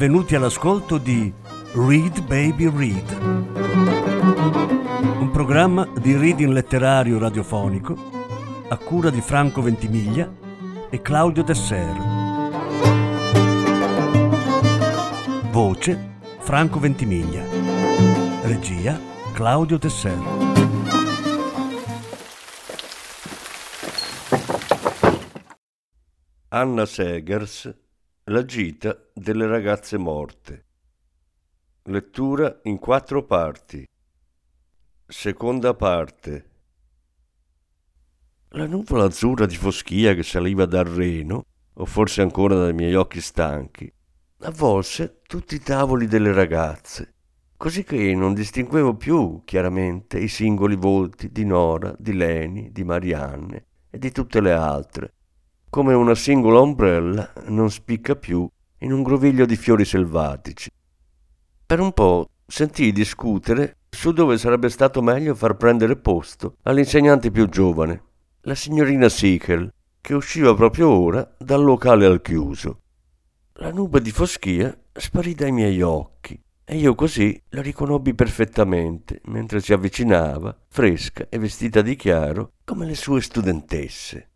benvenuti all'ascolto di Read Baby Read, un programma di reading letterario radiofonico a cura di Franco Ventimiglia e Claudio Desser. Voce Franco Ventimiglia. Regia Claudio Desser. Anna Segers La gita delle ragazze morte. Lettura in quattro parti. Seconda parte. La nuvola azzurra di foschia che saliva dal Reno, o forse ancora dai miei occhi stanchi, avvolse tutti i tavoli delle ragazze, così che non distinguevo più chiaramente i singoli volti di Nora, di Leni, di Marianne e di tutte le altre, come una singola ombrella non spicca più in un groviglio di fiori selvatici. Per un po' sentii discutere su dove sarebbe stato meglio far prendere posto all'insegnante più giovane, la signorina Sichel, che usciva proprio ora dal locale al chiuso. La nube di foschia sparì dai miei occhi e io così la riconobbi perfettamente mentre si avvicinava, fresca e vestita di chiaro, come le sue studentesse.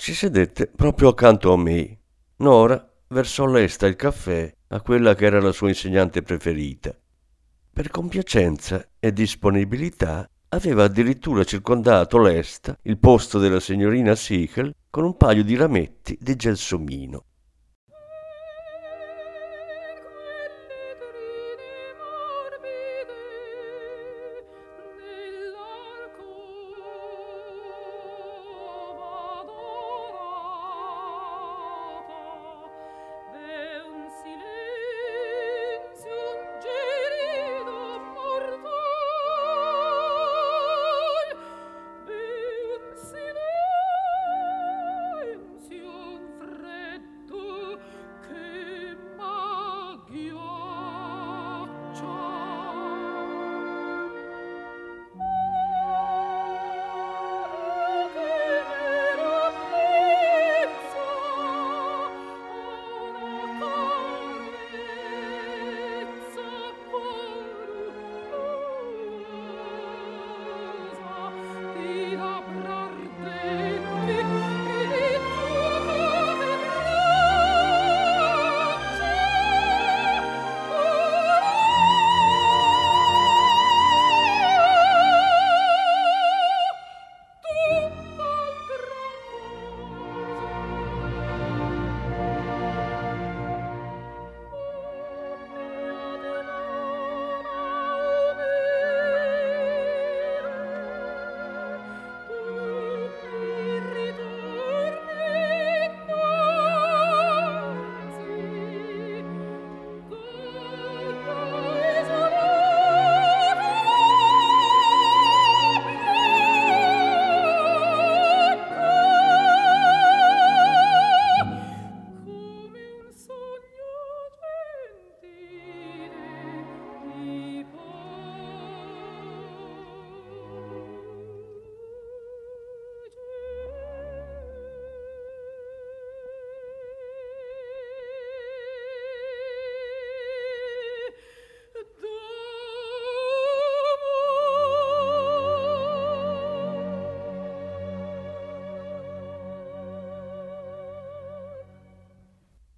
Si sedette proprio accanto a me. Nora versò lesta il caffè a quella che era la sua insegnante preferita. Per compiacenza e disponibilità aveva addirittura circondato lesta il posto della signorina Sichel con un paio di rametti di gelsomino.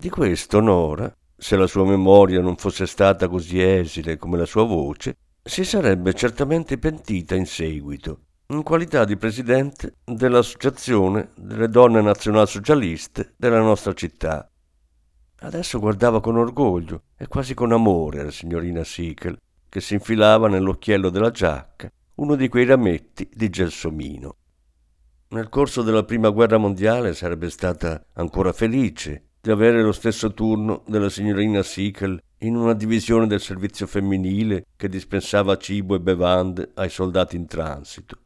Di questo Nora, se la sua memoria non fosse stata così esile come la sua voce, si sarebbe certamente pentita in seguito, in qualità di presidente dell'Associazione delle Donne Nazionalsocialiste della nostra città. Adesso guardava con orgoglio e quasi con amore la signorina Sichel, che si infilava nell'occhiello della giacca uno di quei rametti di gelsomino. Nel corso della prima guerra mondiale sarebbe stata ancora felice di avere lo stesso turno della signorina Sichel in una divisione del servizio femminile che dispensava cibo e bevande ai soldati in transito.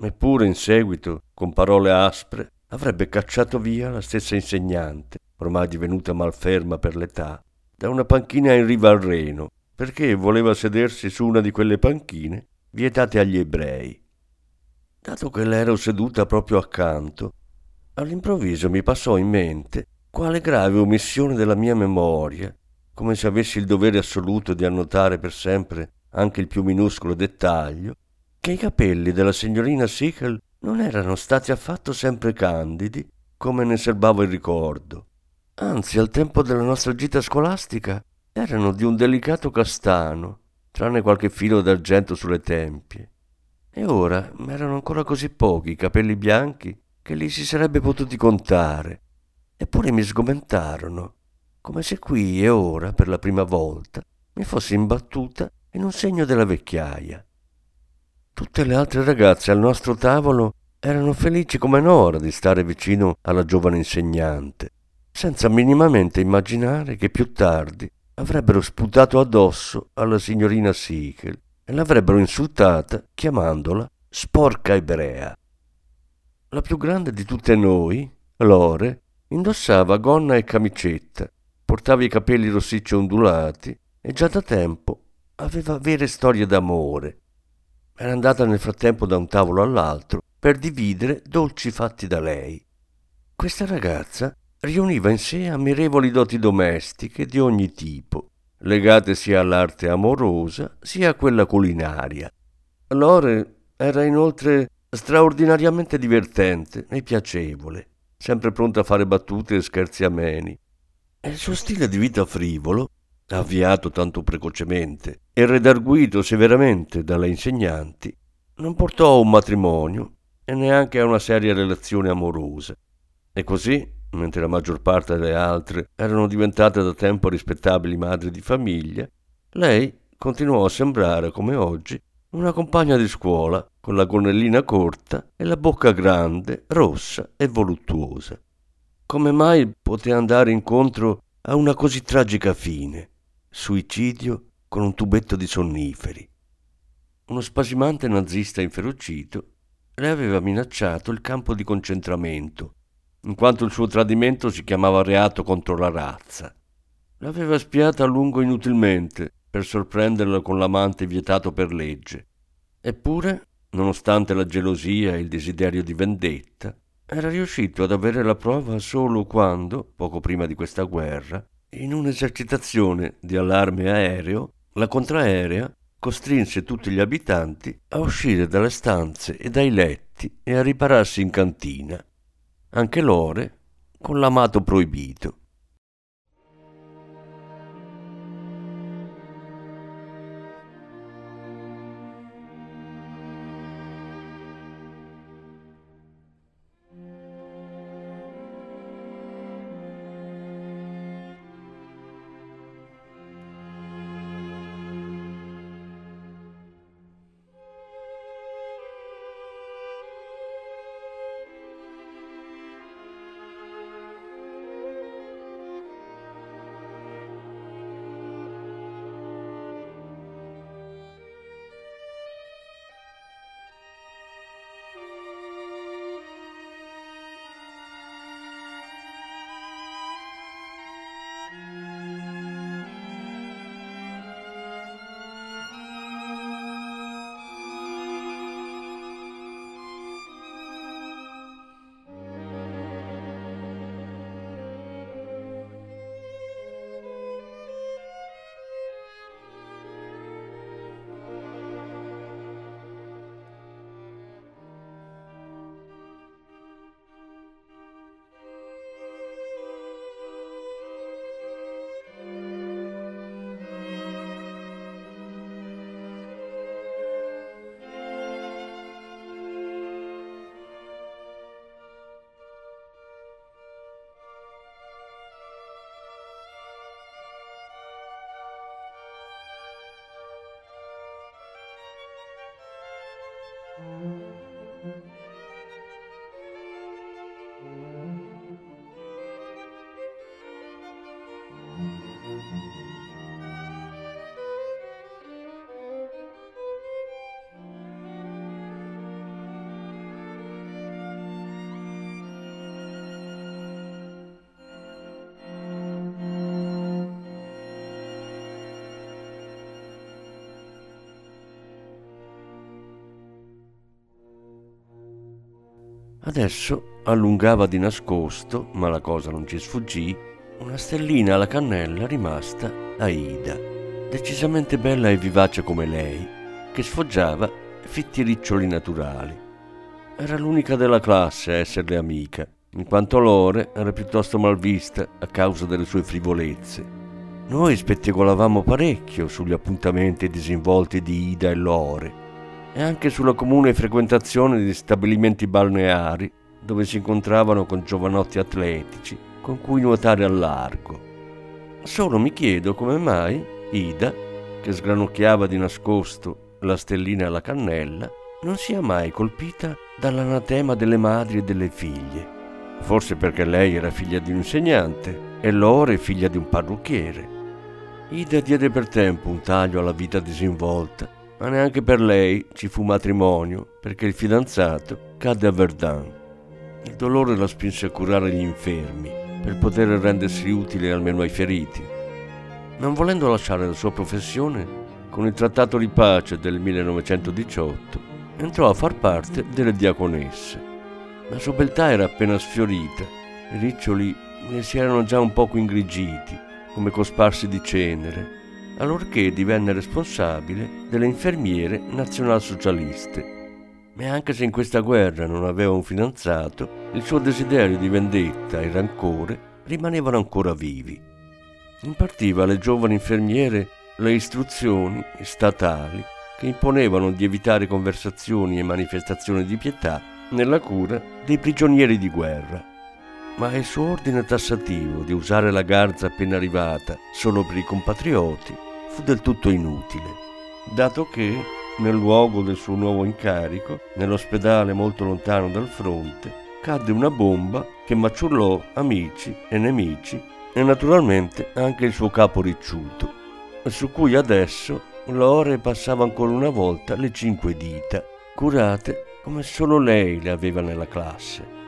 Eppure in seguito, con parole aspre, avrebbe cacciato via la stessa insegnante, ormai divenuta malferma per l'età, da una panchina in riva al Reno, perché voleva sedersi su una di quelle panchine vietate agli ebrei. Dato che l'ero seduta proprio accanto, all'improvviso mi passò in mente quale grave omissione della mia memoria come se avessi il dovere assoluto di annotare per sempre anche il più minuscolo dettaglio, che i capelli della signorina Sichel non erano stati affatto sempre candidi, come ne serbavo il ricordo. Anzi, al tempo della nostra gita scolastica erano di un delicato castano, tranne qualche filo d'argento sulle tempie. E ora erano ancora così pochi i capelli bianchi che li si sarebbe potuti contare. Eppure mi sgomentarono, come se qui e ora, per la prima volta, mi fossi imbattuta in un segno della vecchiaia. Tutte le altre ragazze al nostro tavolo erano felici come Nora di stare vicino alla giovane insegnante, senza minimamente immaginare che più tardi avrebbero sputato addosso alla signorina Sichel e l'avrebbero insultata chiamandola sporca ebrea. La più grande di tutte noi, Lore, indossava gonna e camicetta, portava i capelli rossicci ondulati e già da tempo aveva vere storie d'amore. Era andata nel frattempo da un tavolo all'altro per dividere dolci fatti da lei. Questa ragazza riuniva in sé ammirevoli doti domestiche di ogni tipo, legate sia all'arte amorosa sia a quella culinaria. Lore era inoltre straordinariamente divertente e piacevole, sempre pronta a fare battute e scherzi ameni. Il suo stile di vita frivolo avviato tanto precocemente e redarguito severamente dalle insegnanti, non portò a un matrimonio e neanche a una seria relazione amorosa. E così, mentre la maggior parte delle altre erano diventate da tempo rispettabili madri di famiglia, lei continuò a sembrare, come oggi, una compagna di scuola con la gonnellina corta e la bocca grande, rossa e voluttuosa. Come mai poté andare incontro a una così tragica fine? suicidio con un tubetto di sonniferi. Uno spasimante nazista inferocito le aveva minacciato il campo di concentramento, in quanto il suo tradimento si chiamava reato contro la razza. L'aveva spiata a lungo inutilmente per sorprenderla con l'amante vietato per legge. Eppure, nonostante la gelosia e il desiderio di vendetta, era riuscito ad avere la prova solo quando, poco prima di questa guerra, in un'esercitazione di allarme aereo, la contraerea costrinse tutti gli abitanti a uscire dalle stanze e dai letti e a ripararsi in cantina. Anche Lore con l'amato proibito. Adesso allungava di nascosto, ma la cosa non ci sfuggì, una stellina alla cannella rimasta a Ida, decisamente bella e vivace come lei, che sfoggiava fitti riccioli naturali. Era l'unica della classe a esserle amica, in quanto Lore era piuttosto malvista a causa delle sue frivolezze. Noi spettegolavamo parecchio sugli appuntamenti disinvolti di Ida e Lore e anche sulla comune frequentazione di stabilimenti balneari dove si incontravano con giovanotti atletici con cui nuotare al largo. Solo mi chiedo come mai Ida, che sgranocchiava di nascosto la stellina alla cannella, non sia mai colpita dall'anatema delle madri e delle figlie. Forse perché lei era figlia di un insegnante e Lore figlia di un parrucchiere. Ida diede per tempo un taglio alla vita disinvolta, ma neanche per lei ci fu matrimonio perché il fidanzato cadde a Verdun. Il dolore la spinse a curare gli infermi per poter rendersi utile almeno ai feriti. Non volendo lasciare la sua professione, con il trattato di pace del 1918 entrò a far parte delle diaconesse. La sua beltà era appena sfiorita, i riccioli ne si erano già un poco ingrigiti, come cosparsi di cenere, allorché divenne responsabile delle infermiere nazionalsocialiste e anche se in questa guerra non aveva un fidanzato, il suo desiderio di vendetta e rancore rimanevano ancora vivi. Impartiva alle giovani infermiere le istruzioni statali che imponevano di evitare conversazioni e manifestazioni di pietà nella cura dei prigionieri di guerra. Ma il suo ordine tassativo di usare la garza appena arrivata solo per i compatrioti fu del tutto inutile, dato che nel luogo del suo nuovo incarico, nell'ospedale molto lontano dal fronte, cadde una bomba che maciullò amici e nemici e naturalmente anche il suo capo ricciuto, su cui adesso Lore passava ancora una volta le cinque dita, curate come solo lei le aveva nella classe.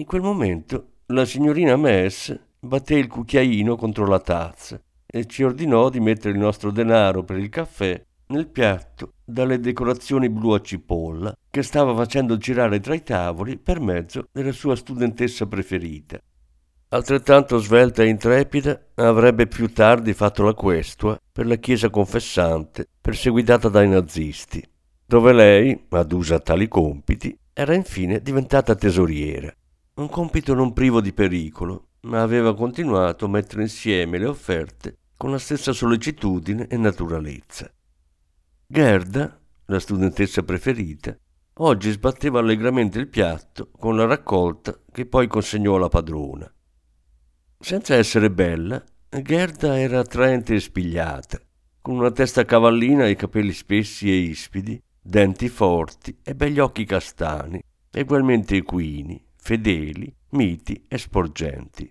In quel momento la signorina Mess batté il cucchiaino contro la tazza e ci ordinò di mettere il nostro denaro per il caffè nel piatto dalle decorazioni blu a cipolla che stava facendo girare tra i tavoli per mezzo della sua studentessa preferita. Altrettanto svelta e intrepida avrebbe più tardi fatto la questua per la chiesa confessante perseguitata dai nazisti, dove lei, adusa a tali compiti, era infine diventata tesoriera. Un compito non privo di pericolo, ma aveva continuato a mettere insieme le offerte con la stessa sollecitudine e naturalezza. Gerda, la studentessa preferita, oggi sbatteva allegramente il piatto con la raccolta che poi consegnò alla padrona. Senza essere bella, Gerda era attraente e spigliata, con una testa cavallina e capelli spessi e ispidi, denti forti e begli occhi castani, ugualmente equini, fedeli, miti e sporgenti.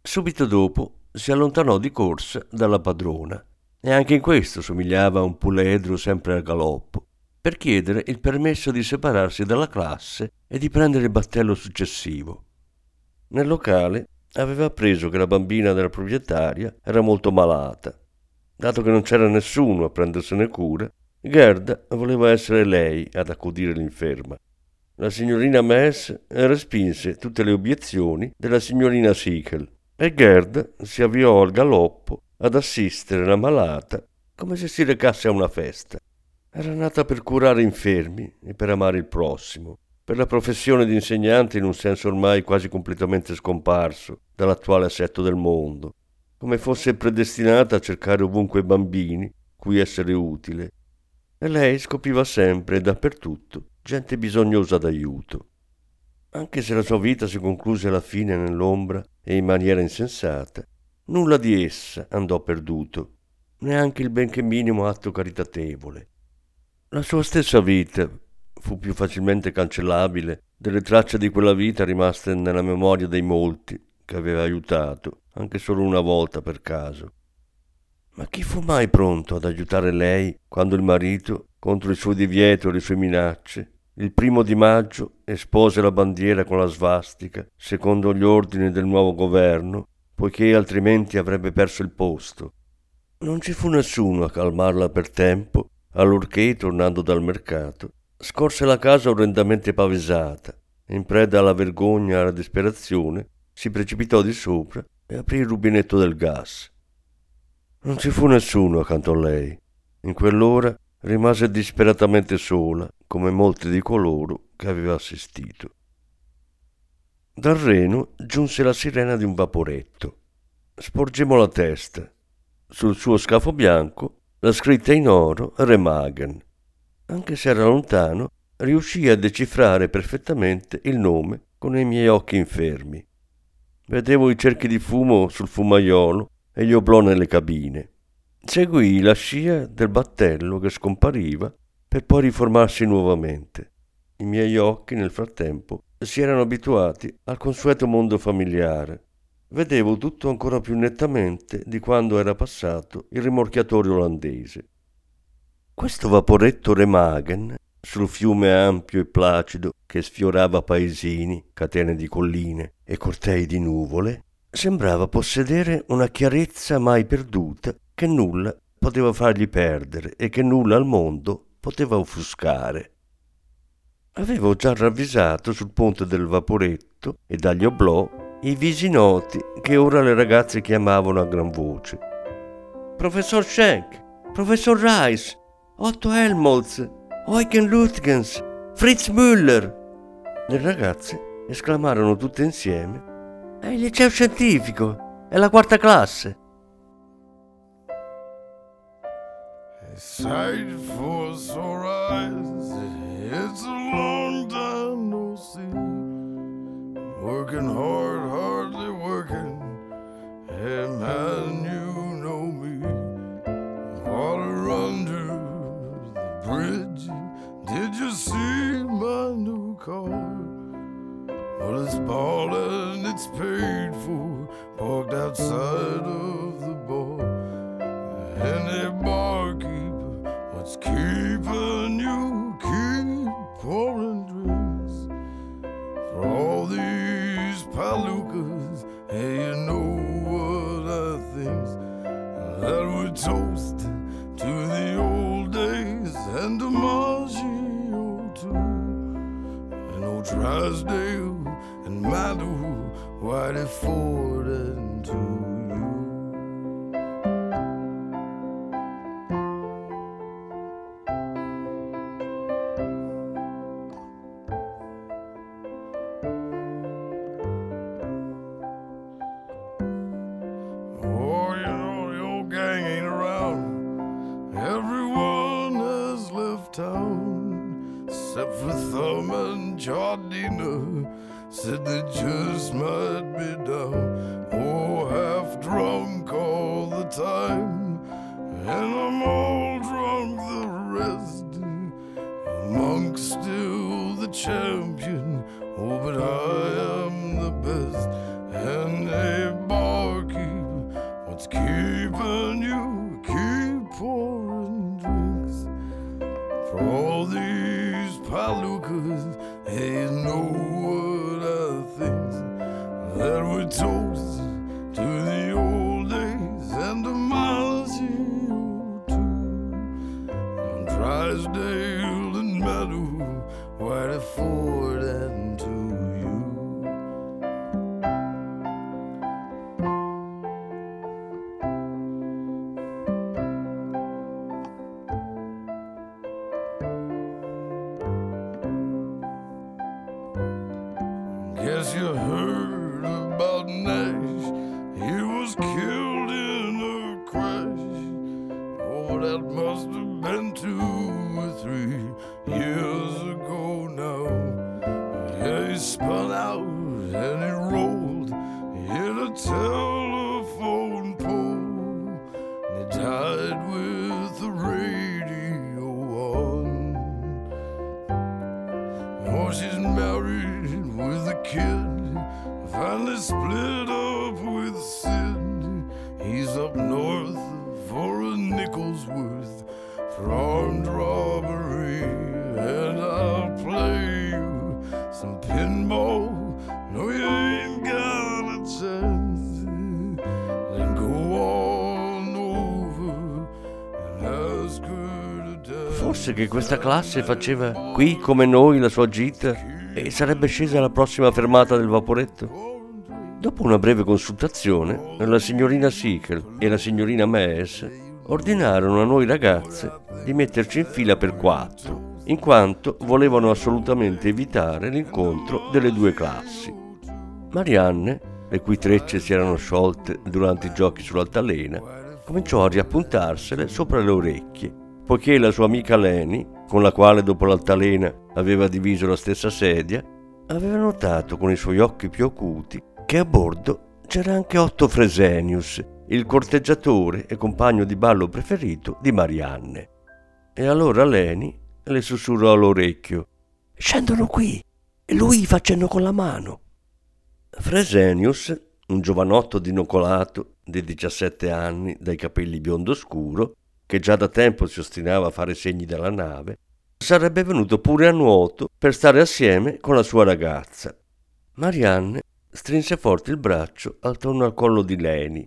Subito dopo si allontanò di corsa dalla padrona, e anche in questo somigliava a un puledro sempre al galoppo, per chiedere il permesso di separarsi dalla classe e di prendere il battello successivo. Nel locale aveva appreso che la bambina della proprietaria era molto malata. Dato che non c'era nessuno a prendersene cura, Gerda voleva essere lei ad accudire l'inferma la signorina Mess respinse tutte le obiezioni della signorina Sichel e Gerd si avviò al galoppo ad assistere la malata come se si recasse a una festa. Era nata per curare infermi e per amare il prossimo, per la professione di insegnante in un senso ormai quasi completamente scomparso dall'attuale assetto del mondo, come fosse predestinata a cercare ovunque bambini cui essere utile. E lei scopriva sempre e dappertutto gente bisognosa d'aiuto. Anche se la sua vita si concluse alla fine nell'ombra e in maniera insensata, nulla di essa andò perduto, neanche il benché minimo atto caritatevole. La sua stessa vita fu più facilmente cancellabile delle tracce di quella vita rimaste nella memoria dei molti che aveva aiutato, anche solo una volta per caso. Ma chi fu mai pronto ad aiutare lei quando il marito, contro il suo divieto e le sue minacce, il primo di maggio espose la bandiera con la svastica, secondo gli ordini del nuovo governo, poiché altrimenti avrebbe perso il posto. Non ci fu nessuno a calmarla per tempo, allorché, tornando dal mercato, scorse la casa orrendamente pavesata, in preda alla vergogna e alla disperazione, si precipitò di sopra e aprì il rubinetto del gas. Non ci fu nessuno accanto a lei. In quell'ora rimase disperatamente sola, come molti di coloro che aveva assistito. Dal Reno giunse la sirena di un vaporetto. Sporgemmo la testa. Sul suo scafo bianco la scritta in oro Remagen. Anche se era lontano, riuscì a decifrare perfettamente il nome con i miei occhi infermi. Vedevo i cerchi di fumo sul fumaiolo e gli oblò nelle cabine. Seguii la scia del battello che scompariva per poi riformarsi nuovamente. I miei occhi, nel frattempo, si erano abituati al consueto mondo familiare. Vedevo tutto ancora più nettamente di quando era passato il rimorchiatore olandese. Questo vaporetto Remagen, sul fiume ampio e placido che sfiorava paesini, catene di colline e cortei di nuvole, sembrava possedere una chiarezza mai perduta che nulla poteva fargli perdere e che nulla al mondo poteva offuscare. Avevo già ravvisato sul ponte del vaporetto e dagli oblò i visi noti che ora le ragazze chiamavano a gran voce. Professor Schenk, Professor Rice, Otto Helmholtz, Eugen Lutgens, Fritz Müller. Le ragazze esclamarono tutte insieme è il liceo scientifico, è la quarta classe. Sight for sore eyes, it's a long time no see. Working hard, hardly working, hey man, you know me. Water under the bridge, did you see my new car? Well, it's bought and it's paid for, parked outside toes to the She's married with a kid. Finally split up with Sid. He's up north for a nickel's worth for armed robbery. And I'll play you some pinball. No, you ain't got a chance. Then go on over and ask her. Forse che questa classe faceva qui come noi la sua gita e sarebbe scesa alla prossima fermata del vaporetto? Dopo una breve consultazione, la signorina Sickel e la signorina Mees ordinarono a noi ragazze di metterci in fila per quattro, in quanto volevano assolutamente evitare l'incontro delle due classi. Marianne, le cui trecce si erano sciolte durante i giochi sull'altalena, cominciò a riappuntarsele sopra le orecchie, poiché la sua amica Leni, con la quale dopo l'altalena aveva diviso la stessa sedia, aveva notato con i suoi occhi più acuti che a bordo c'era anche Otto Fresenius, il corteggiatore e compagno di ballo preferito di Marianne. E allora Leni le sussurrò all'orecchio: Scendono qui! E lui fa cenno con la mano. Fresenius, un giovanotto dinocolato di 17 anni, dai capelli biondo scuro, che già da tempo si ostinava a fare segni della nave, sarebbe venuto pure a nuoto per stare assieme con la sua ragazza. Marianne strinse forte il braccio attorno al collo di Leni.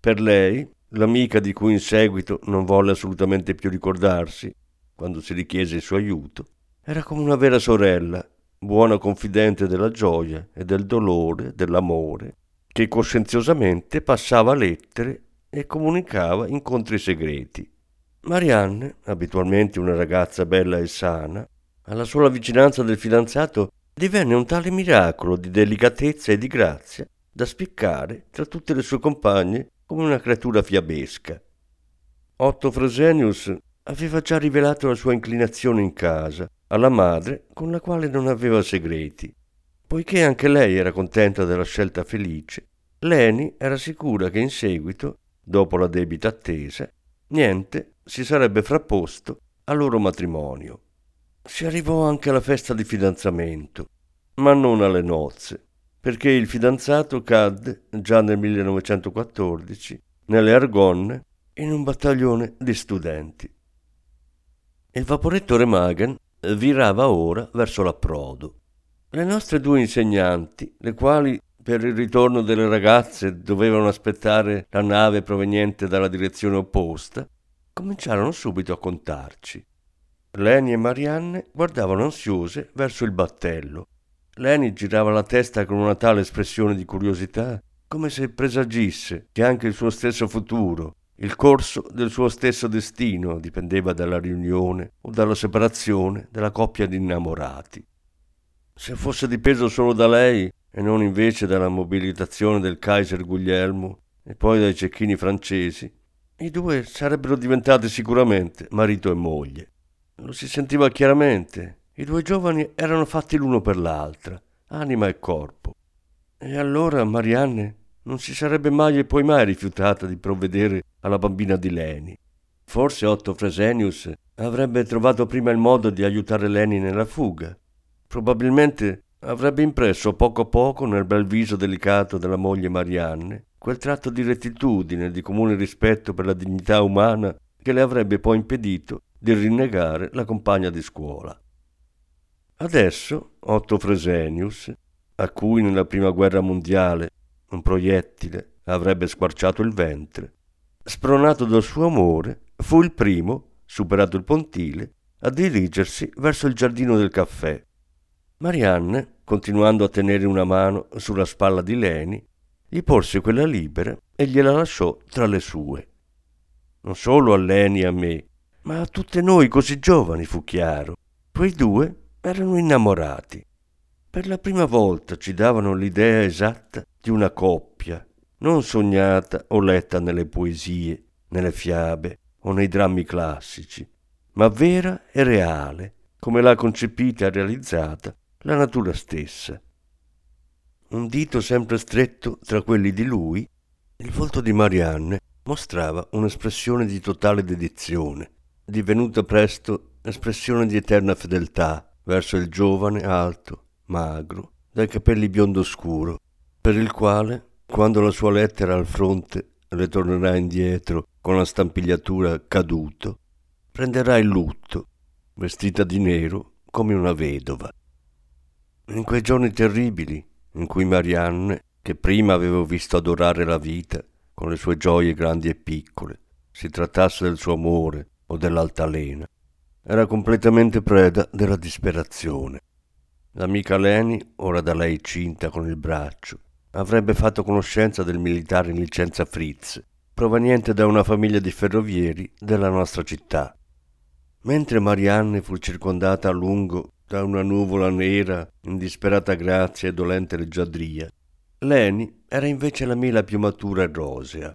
Per lei, l'amica di cui in seguito non volle assolutamente più ricordarsi, quando si richiese il suo aiuto, era come una vera sorella, buona confidente della gioia e del dolore, dell'amore, che coscienziosamente passava lettere e comunicava incontri segreti. Marianne, abitualmente una ragazza bella e sana, alla sola vicinanza del fidanzato divenne un tale miracolo di delicatezza e di grazia da spiccare tra tutte le sue compagne come una creatura fiabesca. Otto Fresenius aveva già rivelato la sua inclinazione in casa alla madre con la quale non aveva segreti. Poiché anche lei era contenta della scelta felice, Leni era sicura che in seguito, dopo la debita attesa, niente si sarebbe frapposto al loro matrimonio. Si arrivò anche alla festa di fidanzamento, ma non alle nozze, perché il fidanzato cadde già nel 1914 nelle Argonne in un battaglione di studenti. Il vaporetto Remagen virava ora verso l'approdo. Le nostre due insegnanti, le quali per il ritorno delle ragazze dovevano aspettare la nave proveniente dalla direzione opposta, cominciarono subito a contarci. Leni e Marianne guardavano ansiose verso il battello. Leni girava la testa con una tale espressione di curiosità, come se presagisse che anche il suo stesso futuro, il corso del suo stesso destino dipendeva dalla riunione o dalla separazione della coppia di innamorati. Se fosse dipeso solo da lei e non invece dalla mobilitazione del Kaiser Guglielmo e poi dai cecchini francesi, i due sarebbero diventati sicuramente marito e moglie. Lo si sentiva chiaramente. I due giovani erano fatti l'uno per l'altra, anima e corpo. E allora Marianne non si sarebbe mai e poi mai rifiutata di provvedere alla bambina di Leni. Forse Otto Fresenius avrebbe trovato prima il modo di aiutare Leni nella fuga. Probabilmente avrebbe impresso poco a poco nel bel viso delicato della moglie Marianne quel tratto di rettitudine, di comune rispetto per la dignità umana che le avrebbe poi impedito di rinnegare la compagna di scuola. Adesso Otto Fresenius, a cui nella prima guerra mondiale un proiettile avrebbe squarciato il ventre, spronato dal suo amore, fu il primo, superato il pontile, a dirigersi verso il giardino del caffè. Marianne, continuando a tenere una mano sulla spalla di Leni, gli porse quella libera e gliela lasciò tra le sue. Non solo a Leni e a me, ma a tutte noi così giovani fu chiaro. Quei due erano innamorati. per la prima volta ci davano l'idea esatta di una coppia, non sognata o letta nelle poesie, nelle fiabe o nei drammi classici, ma vera e reale, come l'ha concepita e realizzata la natura stessa. Un dito sempre stretto tra quelli di lui, il volto di Marianne mostrava un'espressione di totale dedizione, divenuta presto espressione di eterna fedeltà verso il giovane alto, magro, dai capelli biondo scuro, per il quale, quando la sua lettera al fronte le tornerà indietro con la stampigliatura caduto, prenderà il lutto, vestita di nero come una vedova. In quei giorni terribili in cui Marianne, che prima avevo visto adorare la vita con le sue gioie grandi e piccole, si trattasse del suo amore o dell'altalena, era completamente preda della disperazione. L'amica Leni, ora da lei cinta con il braccio, avrebbe fatto conoscenza del militare in licenza Fritz, proveniente da una famiglia di ferrovieri della nostra città. Mentre Marianne fu circondata a lungo da una nuvola nera in disperata grazia e dolente leggiadria, Leni era invece la mela più matura e rosea.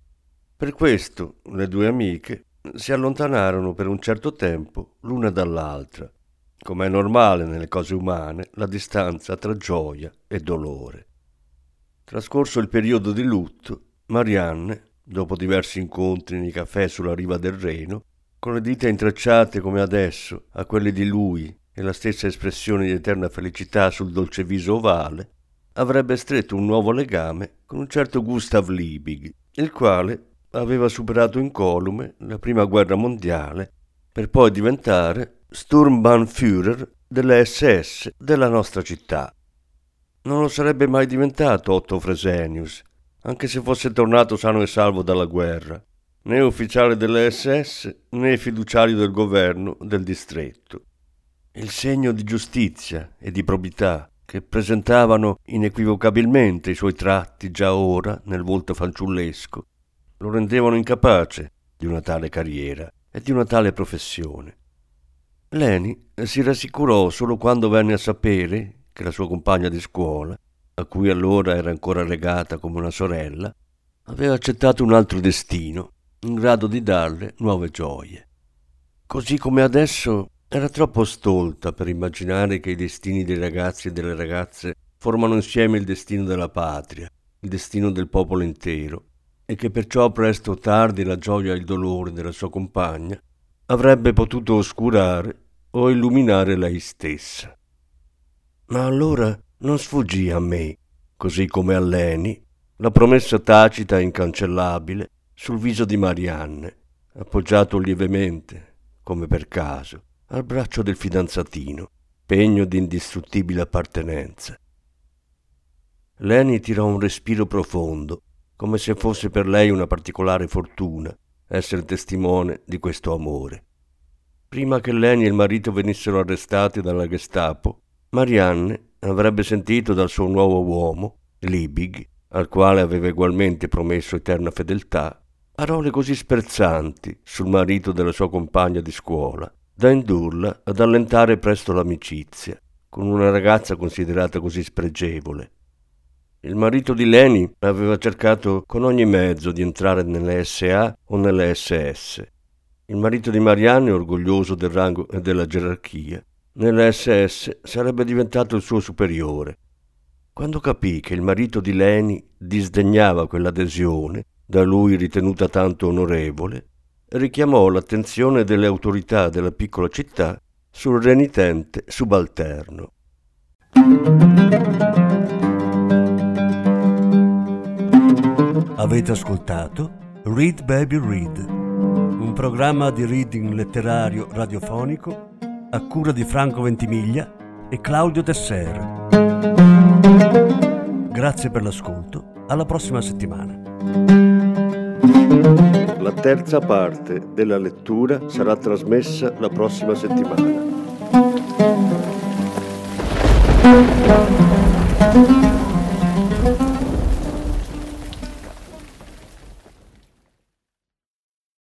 Per questo le due amiche si allontanarono per un certo tempo l'una dall'altra, come è normale nelle cose umane, la distanza tra gioia e dolore. Trascorso il periodo di lutto, Marianne, dopo diversi incontri nei caffè sulla riva del Reno, con le dita intrecciate come adesso a quelle di lui e la stessa espressione di eterna felicità sul dolce viso ovale, avrebbe stretto un nuovo legame con un certo Gustav Liebig, il quale aveva superato incolume la prima guerra mondiale per poi diventare Sturmbannführer delle SS della nostra città. Non lo sarebbe mai diventato Otto Fresenius, anche se fosse tornato sano e salvo dalla guerra, né ufficiale delle SS né fiduciario del governo del distretto. Il segno di giustizia e di probità che presentavano inequivocabilmente i suoi tratti già ora nel volto fanciullesco lo rendevano incapace di una tale carriera e di una tale professione. Leni si rassicurò solo quando venne a sapere che la sua compagna di scuola, a cui allora era ancora legata come una sorella, aveva accettato un altro destino, in grado di darle nuove gioie. Così come adesso era troppo stolta per immaginare che i destini dei ragazzi e delle ragazze formano insieme il destino della patria, il destino del popolo intero, e che perciò presto o tardi la gioia e il dolore della sua compagna avrebbe potuto oscurare o illuminare lei stessa. Ma allora non sfuggì a me, così come a Leni, la promessa tacita e incancellabile sul viso di Marianne, appoggiato lievemente, come per caso, al braccio del fidanzatino, pegno di indistruttibile appartenenza. Leni tirò un respiro profondo, come se fosse per lei una particolare fortuna essere testimone di questo amore. Prima che Leni e il marito venissero arrestati dalla Gestapo, Marianne avrebbe sentito dal suo nuovo uomo, Liebig, al quale aveva egualmente promesso eterna fedeltà, parole così sprezzanti sul marito della sua compagna di scuola, da indurla ad allentare presto l'amicizia con una ragazza considerata così spregevole il marito di Leni aveva cercato con ogni mezzo di entrare nelle SA o nelle SS. Il marito di Marianne, orgoglioso del rango e della gerarchia, nelle SS sarebbe diventato il suo superiore. Quando capì che il marito di Leni disdegnava quell'adesione, da lui ritenuta tanto onorevole, richiamò l'attenzione delle autorità della piccola città sul renitente subalterno. Avete ascoltato Read Baby Read, un programma di reading letterario radiofonico a cura di Franco Ventimiglia e Claudio Tesser. Grazie per l'ascolto, alla prossima settimana. La terza parte della lettura sarà trasmessa la prossima settimana.